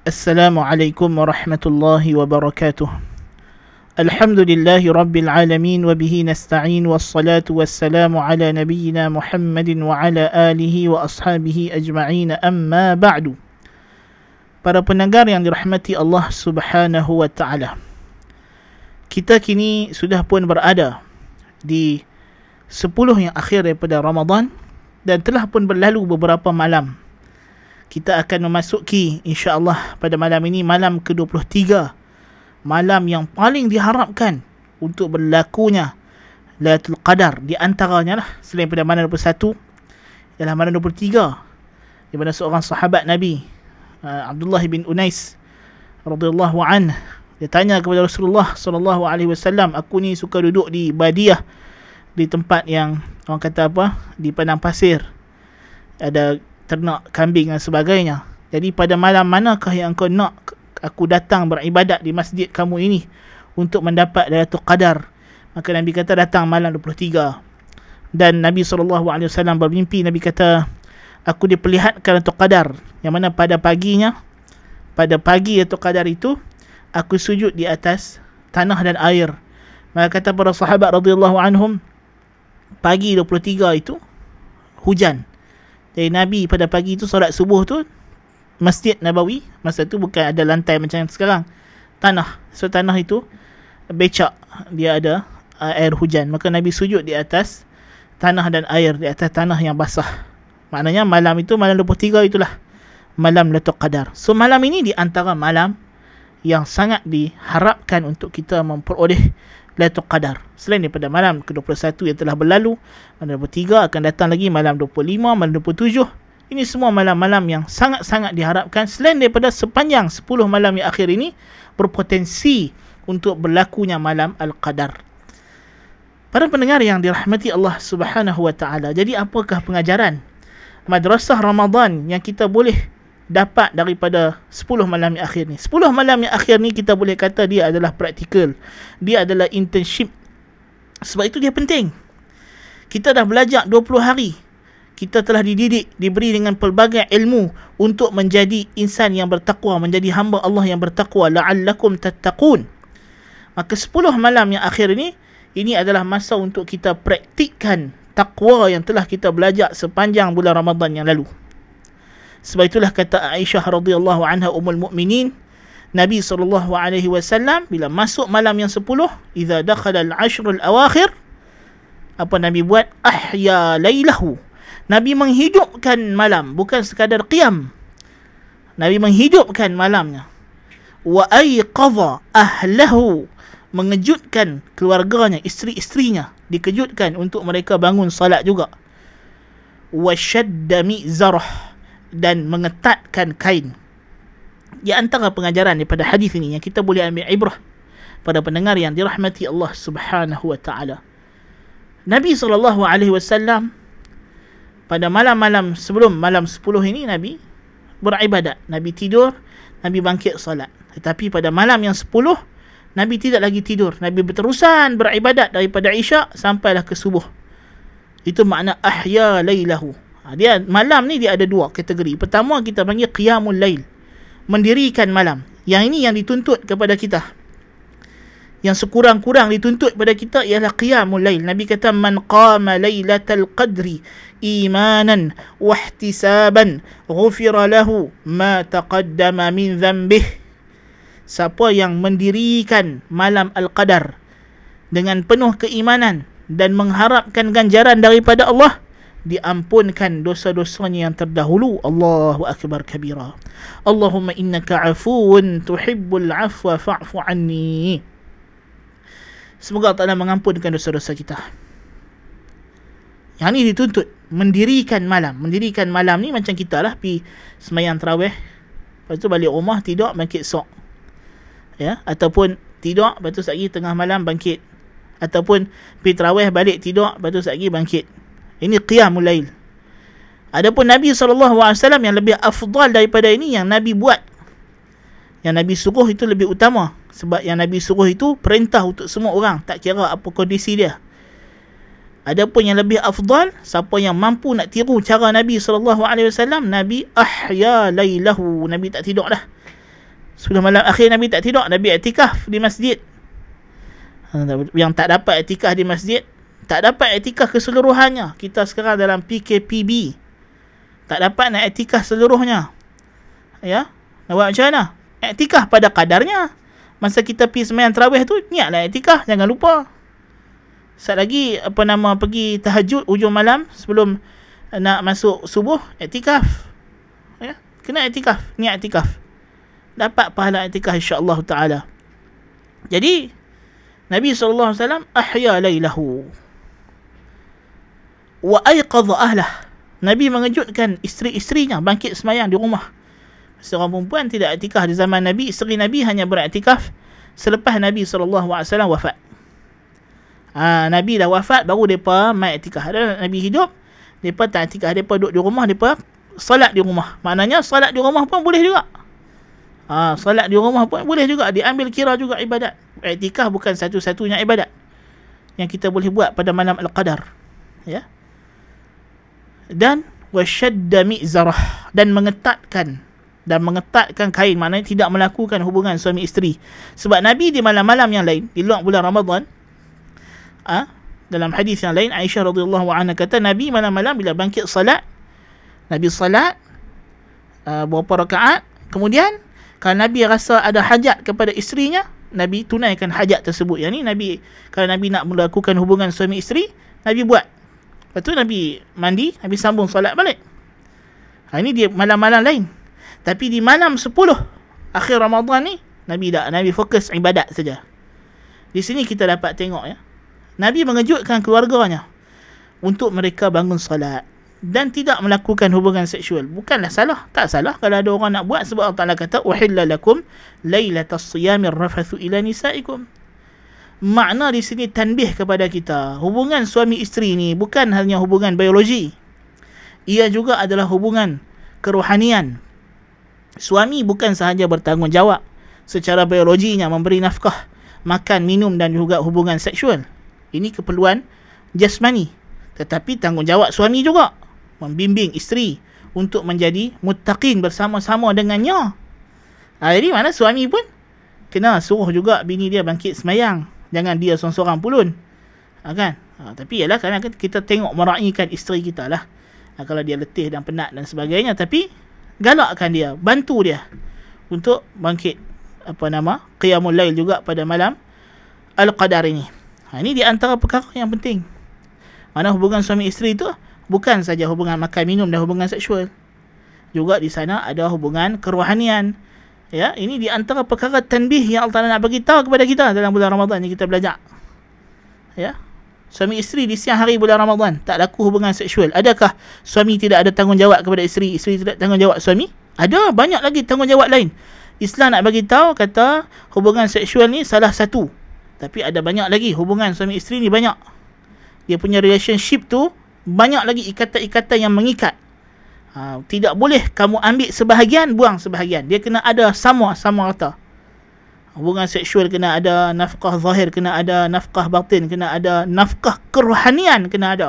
Assalamualaikum warahmatullahi wabarakatuh Alhamdulillahi rabbil alamin Wabihi nasta'in Wassalatu wassalamu ala nabiyina Muhammadin Wa ala alihi wa ashabihi ajma'ina Amma ba'du. Para penanggar yang dirahmati Allah subhanahu wa ta'ala. Kita kini sudah pun berada Di sepuluh yang akhir daripada Ramadan Dan telah pun berlalu beberapa malam. Kita akan memasuki insya-Allah pada malam ini malam ke-23. Malam yang paling diharapkan untuk berlakunya Lailatul Qadar di antaranya lah selain pada malam 21 ialah malam 23 di mana seorang sahabat Nabi uh, Abdullah bin Unais radhiyallahu an dia tanya kepada Rasulullah sallallahu alaihi wasallam aku ni suka duduk di Badiah di tempat yang orang kata apa di padang pasir ada ternak kambing dan sebagainya. Jadi pada malam manakah yang kau nak aku datang beribadat di masjid kamu ini untuk mendapat Lailatul Qadar? Maka Nabi kata datang malam 23 dan Nabi SAW bermimpi Nabi kata aku diperlihatkan Lailatul Qadar. Yang mana pada paginya pada pagi Lailatul Qadar itu aku sujud di atas tanah dan air. Maka kata para sahabat radhiyallahu anhum pagi 23 itu hujan jadi Nabi pada pagi itu solat subuh tu Masjid Nabawi masa tu bukan ada lantai macam sekarang. Tanah. So tanah itu becak dia ada uh, air hujan. Maka Nabi sujud di atas tanah dan air di atas tanah yang basah. Maknanya malam itu malam 23 itulah malam Lailatul Qadar. So malam ini di antara malam yang sangat diharapkan untuk kita memperoleh Lailatul Qadar. Selain daripada malam ke-21 yang telah berlalu, malam 23 akan datang lagi malam 25, malam 27. Ini semua malam-malam yang sangat-sangat diharapkan selain daripada sepanjang 10 malam yang akhir ini berpotensi untuk berlakunya malam Al-Qadar. Para pendengar yang dirahmati Allah Subhanahu wa taala. Jadi apakah pengajaran madrasah Ramadan yang kita boleh dapat daripada 10 malam yang akhir ni. 10 malam yang akhir ni kita boleh kata dia adalah praktikal. Dia adalah internship. Sebab itu dia penting. Kita dah belajar 20 hari. Kita telah dididik, diberi dengan pelbagai ilmu untuk menjadi insan yang bertakwa, menjadi hamba Allah yang bertakwa. La'allakum tattaqun. Maka 10 malam yang akhir ni, ini adalah masa untuk kita praktikkan takwa yang telah kita belajar sepanjang bulan Ramadan yang lalu. Sebab itulah kata Aisyah radhiyallahu anha ummul mukminin Nabi sallallahu alaihi wasallam bila masuk malam yang 10 idza dakhala al-ashr al-awakhir apa Nabi buat? Ahya lailahu Nabi menghidupkan malam bukan sekadar qiyam. Nabi menghidupkan malamnya. Wa ayqadha ahlahu mengejutkan keluarganya isteri-isterinya dikejutkan untuk mereka bangun salat juga. Wa shadda mizarah dan mengetatkan kain. Di antara pengajaran daripada hadis ini yang kita boleh ambil ibrah pada pendengar yang dirahmati Allah Subhanahu wa taala. Nabi sallallahu alaihi wasallam pada malam-malam sebelum malam 10 ini Nabi beribadat. Nabi tidur, Nabi bangkit salat. Tetapi pada malam yang 10 Nabi tidak lagi tidur. Nabi berterusan beribadat daripada Isyak sampailah ke subuh. Itu makna ahya lailahu. Ha, dia malam ni dia ada dua kategori. Pertama kita panggil qiyamul lail. Mendirikan malam. Yang ini yang dituntut kepada kita. Yang sekurang-kurang dituntut kepada kita ialah qiyamul lail. Nabi kata man qama lailatal qadri imanan wa ihtisaban ghufira lahu ma taqaddama min dhanbih. Siapa yang mendirikan malam al-qadar dengan penuh keimanan dan mengharapkan ganjaran daripada Allah, diampunkan dosa-dosanya yang terdahulu. Allahu akbar kabira. Allahumma innaka afuun tuhibbul afwa fa'fu anni. Semoga Allah Ta'ala mengampunkan dosa-dosa kita. Yang ini dituntut. Mendirikan malam. Mendirikan malam ni macam kita lah Pergi semayang terawih. Lepas tu balik rumah Tidur bangkit sok Ya Ataupun tidur Lepas tu lagi tengah malam bangkit. Ataupun pergi terawih balik tidur Lepas tu lagi bangkit ini qiyamul lail. Adapun Nabi SAW yang lebih afdal daripada ini yang Nabi buat. Yang Nabi suruh itu lebih utama. Sebab yang Nabi suruh itu perintah untuk semua orang. Tak kira apa kondisi dia. Adapun yang lebih afdal, siapa yang mampu nak tiru cara Nabi SAW, Nabi ahya laylahu. Nabi tak tidur dah. 10 malam akhir Nabi tak tidur, Nabi iktikaf di masjid. Ha, yang tak dapat iktikaf di masjid, tak dapat iktikaf keseluruhannya. Kita sekarang dalam PKPB. Tak dapat nak iktikaf seluruhnya. Ya? Nak buat macam mana? Iktikaf pada kadarnya. Masa kita pergi semayang terawih tu, niatlah iktikaf. Jangan lupa. Saat lagi, apa nama, pergi tahajud ujung malam sebelum nak masuk subuh, iktikaf. Ya? Kena iktikaf. Niat iktikaf. Dapat pahala iktikaf insyaAllah ta'ala. Jadi, Nabi SAW ahya laylahu wa ayqadha ahlah. Nabi mengejutkan isteri-isterinya bangkit semayang di rumah. Seorang perempuan tidak iktikaf di zaman Nabi, isteri Nabi hanya beriktikaf selepas Nabi SAW wafat. Ha, Nabi dah wafat baru depa mai iktikaf. Nabi hidup, depa tak iktikaf, depa duduk di rumah, depa salat di rumah. Maknanya salat di rumah pun boleh juga. Ha, salat di rumah pun boleh juga diambil kira juga ibadat. Iktikaf bukan satu-satunya ibadat yang kita boleh buat pada malam al-qadar. Ya dan wasyadda mi'zarah. Dan mengetatkan. Dan mengetatkan kain. Maknanya tidak melakukan hubungan suami isteri. Sebab Nabi di malam-malam yang lain di luar bulan Ramadan ha, dalam hadis yang lain Aisyah radhiyallahu anha kata Nabi malam-malam bila bangkit salat Nabi salat uh, berapa rakaat. Kemudian kalau Nabi rasa ada hajat kepada isterinya Nabi tunaikan hajat tersebut. Yang ni Nabi kalau Nabi nak melakukan hubungan suami isteri Nabi buat Lepas tu Nabi mandi, Nabi sambung solat balik. Ha, ini dia malam-malam lain. Tapi di malam 10 akhir Ramadan ni, Nabi tak. Nabi fokus ibadat saja. Di sini kita dapat tengok ya. Nabi mengejutkan keluarganya untuk mereka bangun solat dan tidak melakukan hubungan seksual. Bukanlah salah. Tak salah kalau ada orang nak buat sebab Allah Ta'ala kata, وَحِلَّ لَكُمْ لَيْلَةَ rafathu الرَّفَثُ إِلَى makna di sini tanbih kepada kita. Hubungan suami isteri ni bukan hanya hubungan biologi. Ia juga adalah hubungan kerohanian. Suami bukan sahaja bertanggungjawab secara biologinya memberi nafkah, makan, minum dan juga hubungan seksual. Ini keperluan jasmani. Tetapi tanggungjawab suami juga membimbing isteri untuk menjadi muttaqin bersama-sama dengannya. Ha, jadi mana suami pun kena suruh juga bini dia bangkit semayang jangan dia seorang-seorang pulun. Ha, kan? Ha, tapi ialah kerana kita tengok meraihkan isteri kita lah. Ha, kalau dia letih dan penat dan sebagainya. Tapi galakkan dia bantu dia untuk bangkit apa nama qiyamul lail juga pada malam al-qadar ini. Ha, ini di antara perkara yang penting. Mana hubungan suami isteri itu bukan saja hubungan makan minum dan hubungan seksual. Juga di sana ada hubungan kerohanian Ya, ini di antara perkara tanbih yang Allah Taala nak bagi tahu kepada kita dalam bulan Ramadan ni kita belajar. Ya. Suami isteri di siang hari bulan Ramadan tak laku hubungan seksual. Adakah suami tidak ada tanggungjawab kepada isteri, isteri tidak tanggungjawab suami? Ada banyak lagi tanggungjawab lain. Islam nak bagi tahu kata hubungan seksual ni salah satu. Tapi ada banyak lagi hubungan suami isteri ni banyak. Dia punya relationship tu banyak lagi ikatan-ikatan yang mengikat. Ha, tidak boleh kamu ambil sebahagian, buang sebahagian. Dia kena ada sama, sama rata. Hubungan seksual kena ada, nafkah zahir kena ada, nafkah batin kena ada, nafkah kerohanian kena ada.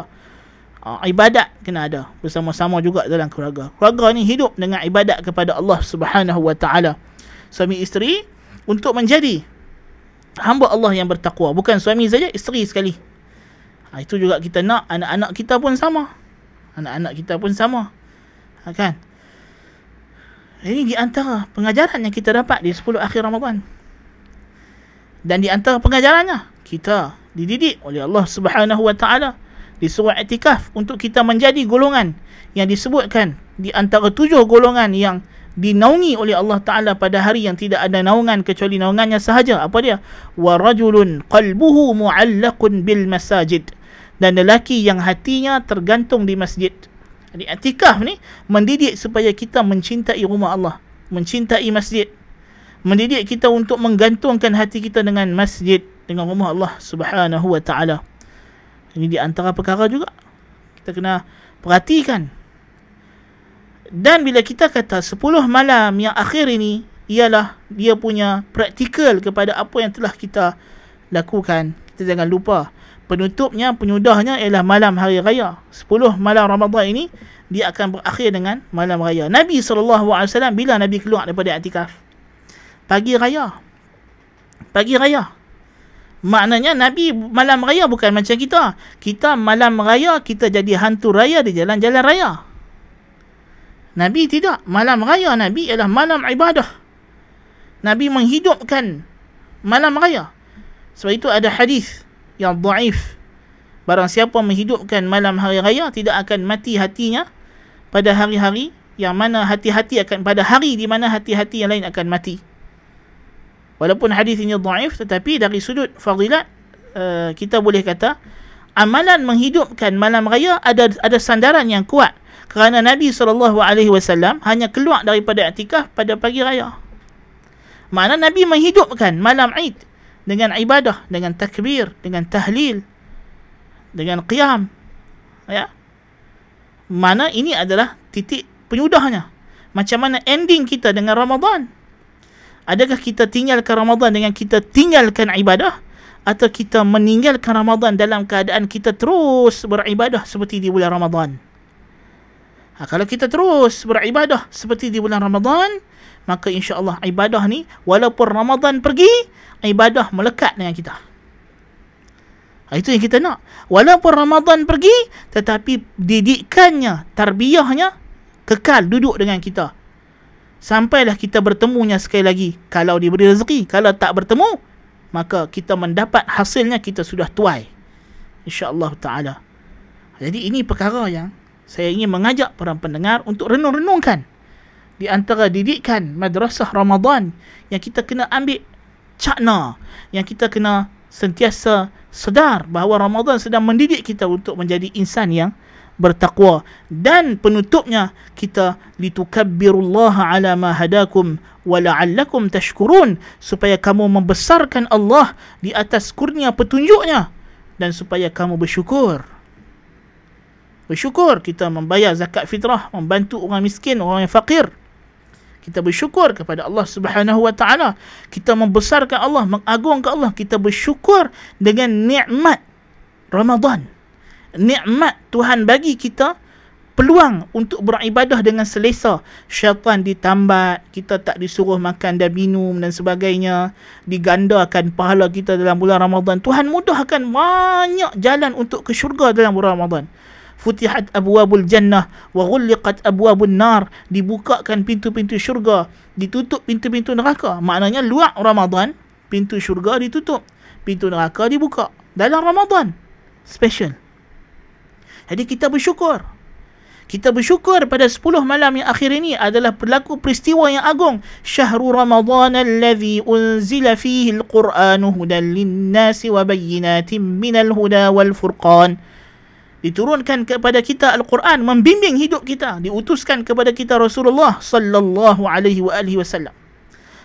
Ha, ibadat kena ada bersama-sama juga dalam keluarga. Keluarga ni hidup dengan ibadat kepada Allah Subhanahu Wa Taala. Suami isteri untuk menjadi hamba Allah yang bertakwa. Bukan suami saja, isteri sekali. Ha, itu juga kita nak anak-anak kita pun sama. Anak-anak kita pun sama. Ha, kan? Ini di antara pengajaran yang kita dapat di 10 akhir Ramadan. Dan di antara pengajarannya, kita dididik oleh Allah Subhanahu Wa Taala di surah I'tikaf untuk kita menjadi golongan yang disebutkan di antara tujuh golongan yang dinaungi oleh Allah Taala pada hari yang tidak ada naungan kecuali naungannya sahaja. Apa dia? Wa rajulun qalbuhu mu'allaqun bil masajid. Dan lelaki yang hatinya tergantung di masjid. Jadi atikaf ni mendidik supaya kita mencintai rumah Allah, mencintai masjid. Mendidik kita untuk menggantungkan hati kita dengan masjid, dengan rumah Allah Subhanahu wa taala. Ini di antara perkara juga kita kena perhatikan. Dan bila kita kata 10 malam yang akhir ini ialah dia punya praktikal kepada apa yang telah kita lakukan. Kita jangan lupa penutupnya penyudahnya ialah malam hari raya 10 malam Ramadan ini dia akan berakhir dengan malam raya Nabi SAW bila Nabi keluar daripada i'tikaf pagi raya. Pagi raya. Maknanya Nabi malam raya bukan macam kita. Kita malam raya kita jadi hantu raya di jalan-jalan raya. Nabi tidak. Malam raya Nabi ialah malam ibadah. Nabi menghidupkan malam raya. Sebab itu ada hadis yang daif. Barang siapa menghidupkan malam hari raya tidak akan mati hatinya pada hari-hari yang mana hati-hati akan pada hari di mana hati-hati yang lain akan mati. Walaupun hadis ini daif tetapi dari sudut fadilat uh, kita boleh kata amalan menghidupkan malam raya ada ada sandaran yang kuat kerana Nabi SAW hanya keluar daripada i'tikaf pada pagi raya. Mana Nabi menghidupkan malam Eid dengan ibadah, dengan takbir, dengan tahlil, dengan qiyam. Ya. Mana ini adalah titik penyudahnya. Macam mana ending kita dengan Ramadan? Adakah kita tinggalkan Ramadan dengan kita tinggalkan ibadah? Atau kita meninggalkan Ramadan dalam keadaan kita terus beribadah seperti di bulan Ramadan? Ha, kalau kita terus beribadah seperti di bulan Ramadan, maka insya Allah ibadah ni walaupun Ramadan pergi, ibadah melekat dengan kita. Ha, itu yang kita nak. Walaupun Ramadan pergi, tetapi didikannya, tarbiyahnya kekal duduk dengan kita. Sampailah kita bertemunya sekali lagi. Kalau diberi rezeki, kalau tak bertemu, maka kita mendapat hasilnya kita sudah tuai. InsyaAllah ta'ala. Jadi ini perkara yang saya ingin mengajak para pendengar untuk renung-renungkan di antara didikan madrasah Ramadan yang kita kena ambil cakna yang kita kena sentiasa sedar bahawa Ramadan sedang mendidik kita untuk menjadi insan yang bertakwa. Dan penutupnya kita litukabbirullaha ala ma hadakum wa la'allakum tashkurun supaya kamu membesarkan Allah di atas kurnia petunjuknya dan supaya kamu bersyukur bersyukur kita membayar zakat fitrah membantu orang miskin orang yang fakir kita bersyukur kepada Allah Subhanahu wa taala. Kita membesarkan Allah mengagungkan Allah. Kita bersyukur dengan nikmat Ramadan. Nikmat Tuhan bagi kita peluang untuk beribadah dengan selesa. Syaitan ditambat kita tak disuruh makan dan minum dan sebagainya. Digandakan pahala kita dalam bulan Ramadan. Tuhan mudahkan banyak jalan untuk ke syurga dalam bulan Ramadan futihat abwabul jannah wa ghulliqat abwabun nar. Dibukakan pintu-pintu syurga ditutup pintu-pintu neraka. Maknanya luar Ramadan pintu syurga ditutup pintu neraka dibuka. Dalam Ramadan special. Jadi kita bersyukur. Kita bersyukur pada 10 malam yang akhir ini adalah berlaku peristiwa yang agung. Syahrul ramadan alladhi unzila fihi alquran hudan lin-nasi wa bayyinatin minal huda wal furqan diturunkan kepada kita Al-Quran membimbing hidup kita diutuskan kepada kita Rasulullah sallallahu alaihi wa alihi wasallam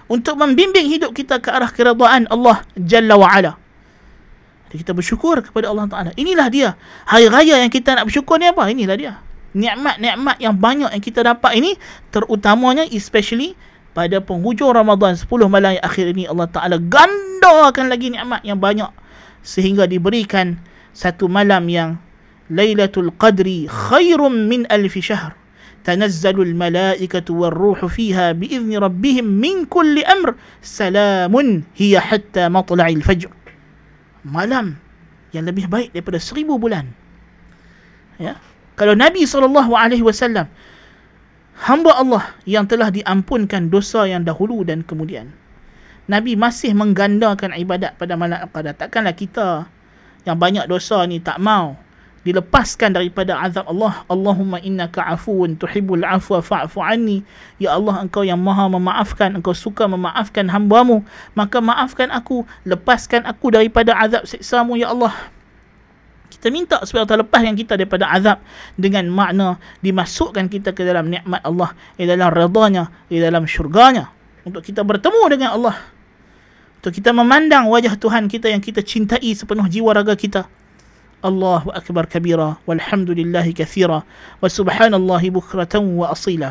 untuk membimbing hidup kita ke arah keridaan Allah Jalla wa Ala. Kita bersyukur kepada Allah Taala. Inilah dia hari raya yang kita nak bersyukur ni apa? Inilah dia. Nikmat-nikmat yang banyak yang kita dapat ini terutamanya especially pada penghujung Ramadan 10 malam yang akhir ini Allah Taala gandakan lagi nikmat yang banyak sehingga diberikan satu malam yang ليلة القدر خير من ألف شهر تنزل الملائكة والروح فيها بإذن ربهم من كل أمر سلام هي حتى مطلع الفجر malam yang lebih baik daripada seribu bulan ya kalau Nabi SAW hamba Allah yang telah diampunkan dosa yang dahulu dan kemudian Nabi masih menggandakan ibadat pada malam qadar takkanlah kita yang banyak dosa ni tak mau dilepaskan daripada azab Allah. Allahumma innaka afuun tuhibbul afwa fa'fu anni. Ya Allah engkau yang maha memaafkan engkau suka memaafkan hamba-Mu. Maka maafkan aku lepaskan aku daripada azab siksa-Mu ya Allah. Kita minta supaya Allah lepaskan kita daripada azab dengan makna dimasukkan kita ke dalam nikmat Allah di dalam redanya di dalam syurganya. Untuk kita bertemu dengan Allah. Untuk kita memandang wajah Tuhan kita yang kita cintai sepenuh jiwa raga kita الله أكبر كبيرا والحمد لله كثيرا وسبحان الله بكرة وأصيلا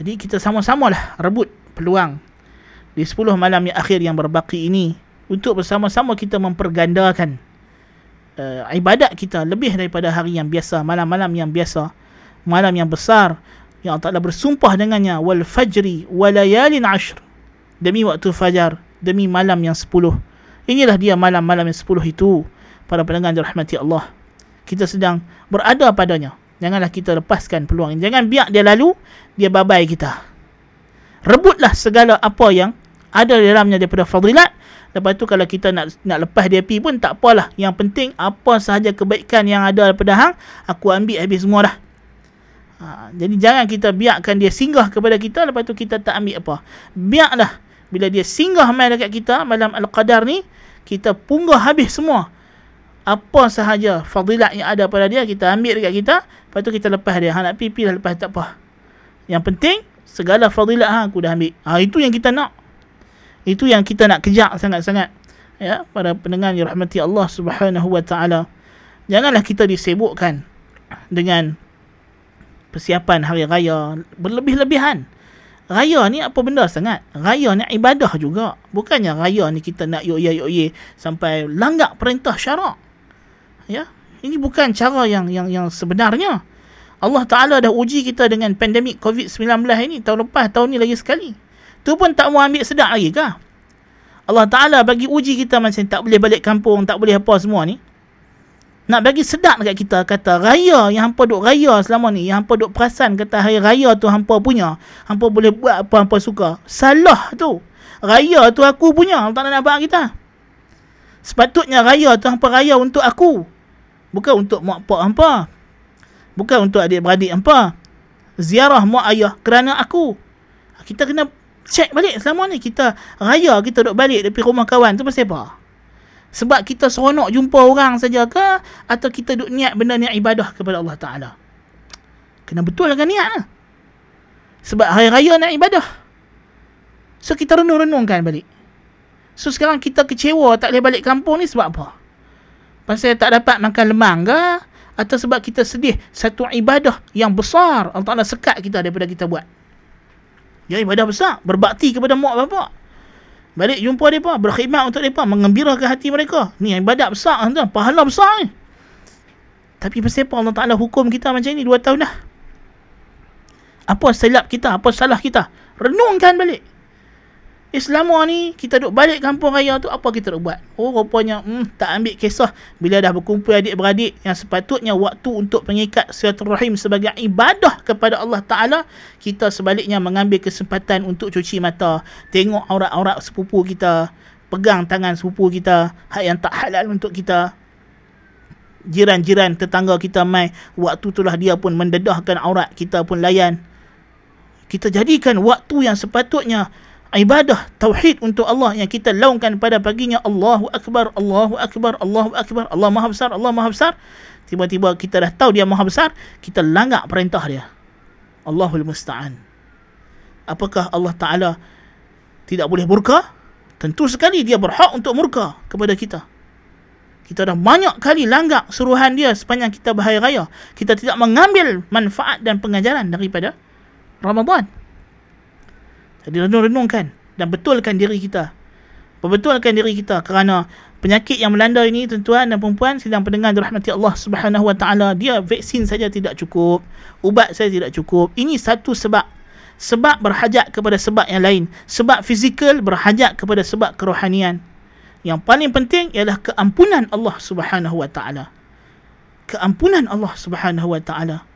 Jadi kita sama-samalah rebut peluang di 10 malam yang akhir yang berbaki ini untuk bersama-sama kita mempergandakan uh, ibadat kita lebih daripada hari yang biasa, malam-malam yang biasa, malam yang besar yang Allah Ta'ala bersumpah dengannya wal fajri walayalin ashr demi waktu fajar, demi malam yang 10. Inilah dia malam-malam yang 10 itu. Para pendengar dirahmati Allah. Kita sedang berada padanya. Janganlah kita lepaskan peluang ini. Jangan biar dia lalu, dia babai kita. Rebutlah segala apa yang ada di dalamnya daripada fadilat. Lepas tu kalau kita nak nak lepas dia pi pun tak apalah. Yang penting apa sahaja kebaikan yang ada daripada hang, aku ambil habis semua dah. Ha, jadi jangan kita biarkan dia singgah kepada kita lepas tu kita tak ambil apa. Biarlah bila dia singgah main dekat kita malam Al-Qadar ni, kita punggah habis semua. Apa sahaja fadilat yang ada pada dia, kita ambil dekat kita. Lepas tu kita lepas dia. Ha, nak pipi dah lepas tak apa. Yang penting, segala fadilat ha, aku dah ambil. Ha, itu yang kita nak. Itu yang kita nak kejar sangat-sangat. Ya, para pendengar yang rahmati Allah subhanahu wa ta'ala. Janganlah kita disebukkan dengan persiapan hari raya berlebih-lebihan. Raya ni apa benda sangat? Raya ni ibadah juga. Bukannya raya ni kita nak yo ye yo ye sampai langgar perintah syarak. Ya. Ini bukan cara yang yang yang sebenarnya. Allah Taala dah uji kita dengan pandemik COVID-19 ini tahun lepas, tahun ni lagi sekali. Tu pun tak mau ambil sedap lagi kah? Allah Taala bagi uji kita macam tak boleh balik kampung, tak boleh apa semua ni nak bagi sedap dekat kita kata raya yang hampa duk raya selama ni yang hampa duk perasan kata hari raya tu hampa punya hampa boleh buat apa hampa suka salah tu raya tu aku punya tak nak nampak kita sepatutnya raya tu hampa raya untuk aku bukan untuk mak pak hampa bukan untuk adik-beradik hampa ziarah mak ayah kerana aku kita kena check balik selama ni kita raya kita duk balik dari rumah kawan tu pasal apa sebab kita seronok jumpa orang saja ke atau kita duk niat benda ni ibadah kepada Allah Taala. Kena betul kan niat lah. Sebab hari raya nak ibadah. So kita renung-renungkan balik. So sekarang kita kecewa tak boleh balik kampung ni sebab apa? Pasal tak dapat makan lemang ke? Atau sebab kita sedih satu ibadah yang besar Allah Ta'ala sekat kita daripada kita buat. Ya ibadah besar. Berbakti kepada mak bapak. Balik jumpa mereka, berkhidmat untuk mereka, mengembirakan hati mereka. Ni ibadat besar tuan, pahala besar ni. Tapi pasal apa Allah Taala hukum kita macam ni dua tahun dah? Apa silap kita? Apa salah kita? Renungkan balik. Islam ni kita duk balik kampung raya tu apa kita duk buat? Oh rupanya hmm, tak ambil kisah bila dah berkumpul adik-beradik yang sepatutnya waktu untuk pengikat silaturahim sebagai ibadah kepada Allah Taala kita sebaliknya mengambil kesempatan untuk cuci mata, tengok aurat-aurat sepupu kita, pegang tangan sepupu kita, hak yang tak halal untuk kita. Jiran-jiran tetangga kita mai waktu itulah dia pun mendedahkan aurat kita pun layan. Kita jadikan waktu yang sepatutnya ibadah tauhid untuk Allah yang kita laungkan pada paginya. Allahu akbar Allahu akbar Allahu akbar. Allah Maha besar Allah Maha besar. Tiba-tiba kita dah tahu dia Maha besar kita langgar perintah dia. Allahul musta'an. Apakah Allah taala tidak boleh murka? Tentu sekali dia berhak untuk murka kepada kita. Kita dah banyak kali langgar suruhan dia sepanjang kita berhari raya. Kita tidak mengambil manfaat dan pengajaran daripada Ramadan renung-renungkan dan betulkan diri kita. Perbetulkan diri kita kerana penyakit yang melanda ini tuan-tuan dan perempuan sedang pendengar dirahmati Allah Subhanahu Wa Taala dia vaksin saja tidak cukup, ubat saja tidak cukup. Ini satu sebab. Sebab berhajat kepada sebab yang lain. Sebab fizikal berhajat kepada sebab kerohanian. Yang paling penting ialah keampunan Allah Subhanahu Wa Taala. Keampunan Allah Subhanahu Wa Taala.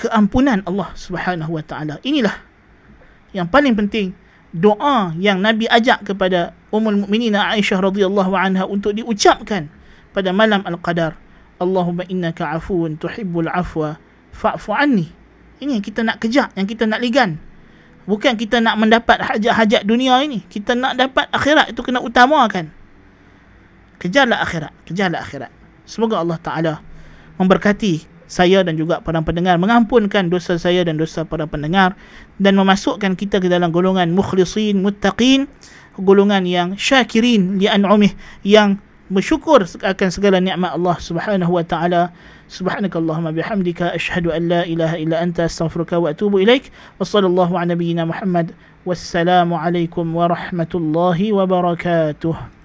Keampunan Allah Subhanahu Wa Taala. Inilah yang paling penting doa yang Nabi ajak kepada Ummul Mukminin Aisyah radhiyallahu anha untuk diucapkan pada malam Al-Qadar. Allahumma innaka afuwun tuhibbul afwa fa'fu anni. Ini yang kita nak kejar, yang kita nak ligan. Bukan kita nak mendapat hajat-hajat dunia ini. Kita nak dapat akhirat itu kena utamakan. Kejarlah akhirat, kejarlah akhirat. Semoga Allah Taala memberkati saya dan juga para pendengar mengampunkan dosa saya dan dosa para pendengar dan memasukkan kita ke dalam golongan mukhlisin muttaqin golongan yang syakirin li an'umih yang bersyukur akan segala nikmat Allah Subhanahu wa taala. Subhanakallahumma bihamdika ashhadu an la ilaha illa anta astaghfiruka wa atubu ilaik. Wa sallallahu ala nabiyyina muhammad. Wassalamu alaikum warahmatullahi wabarakatuh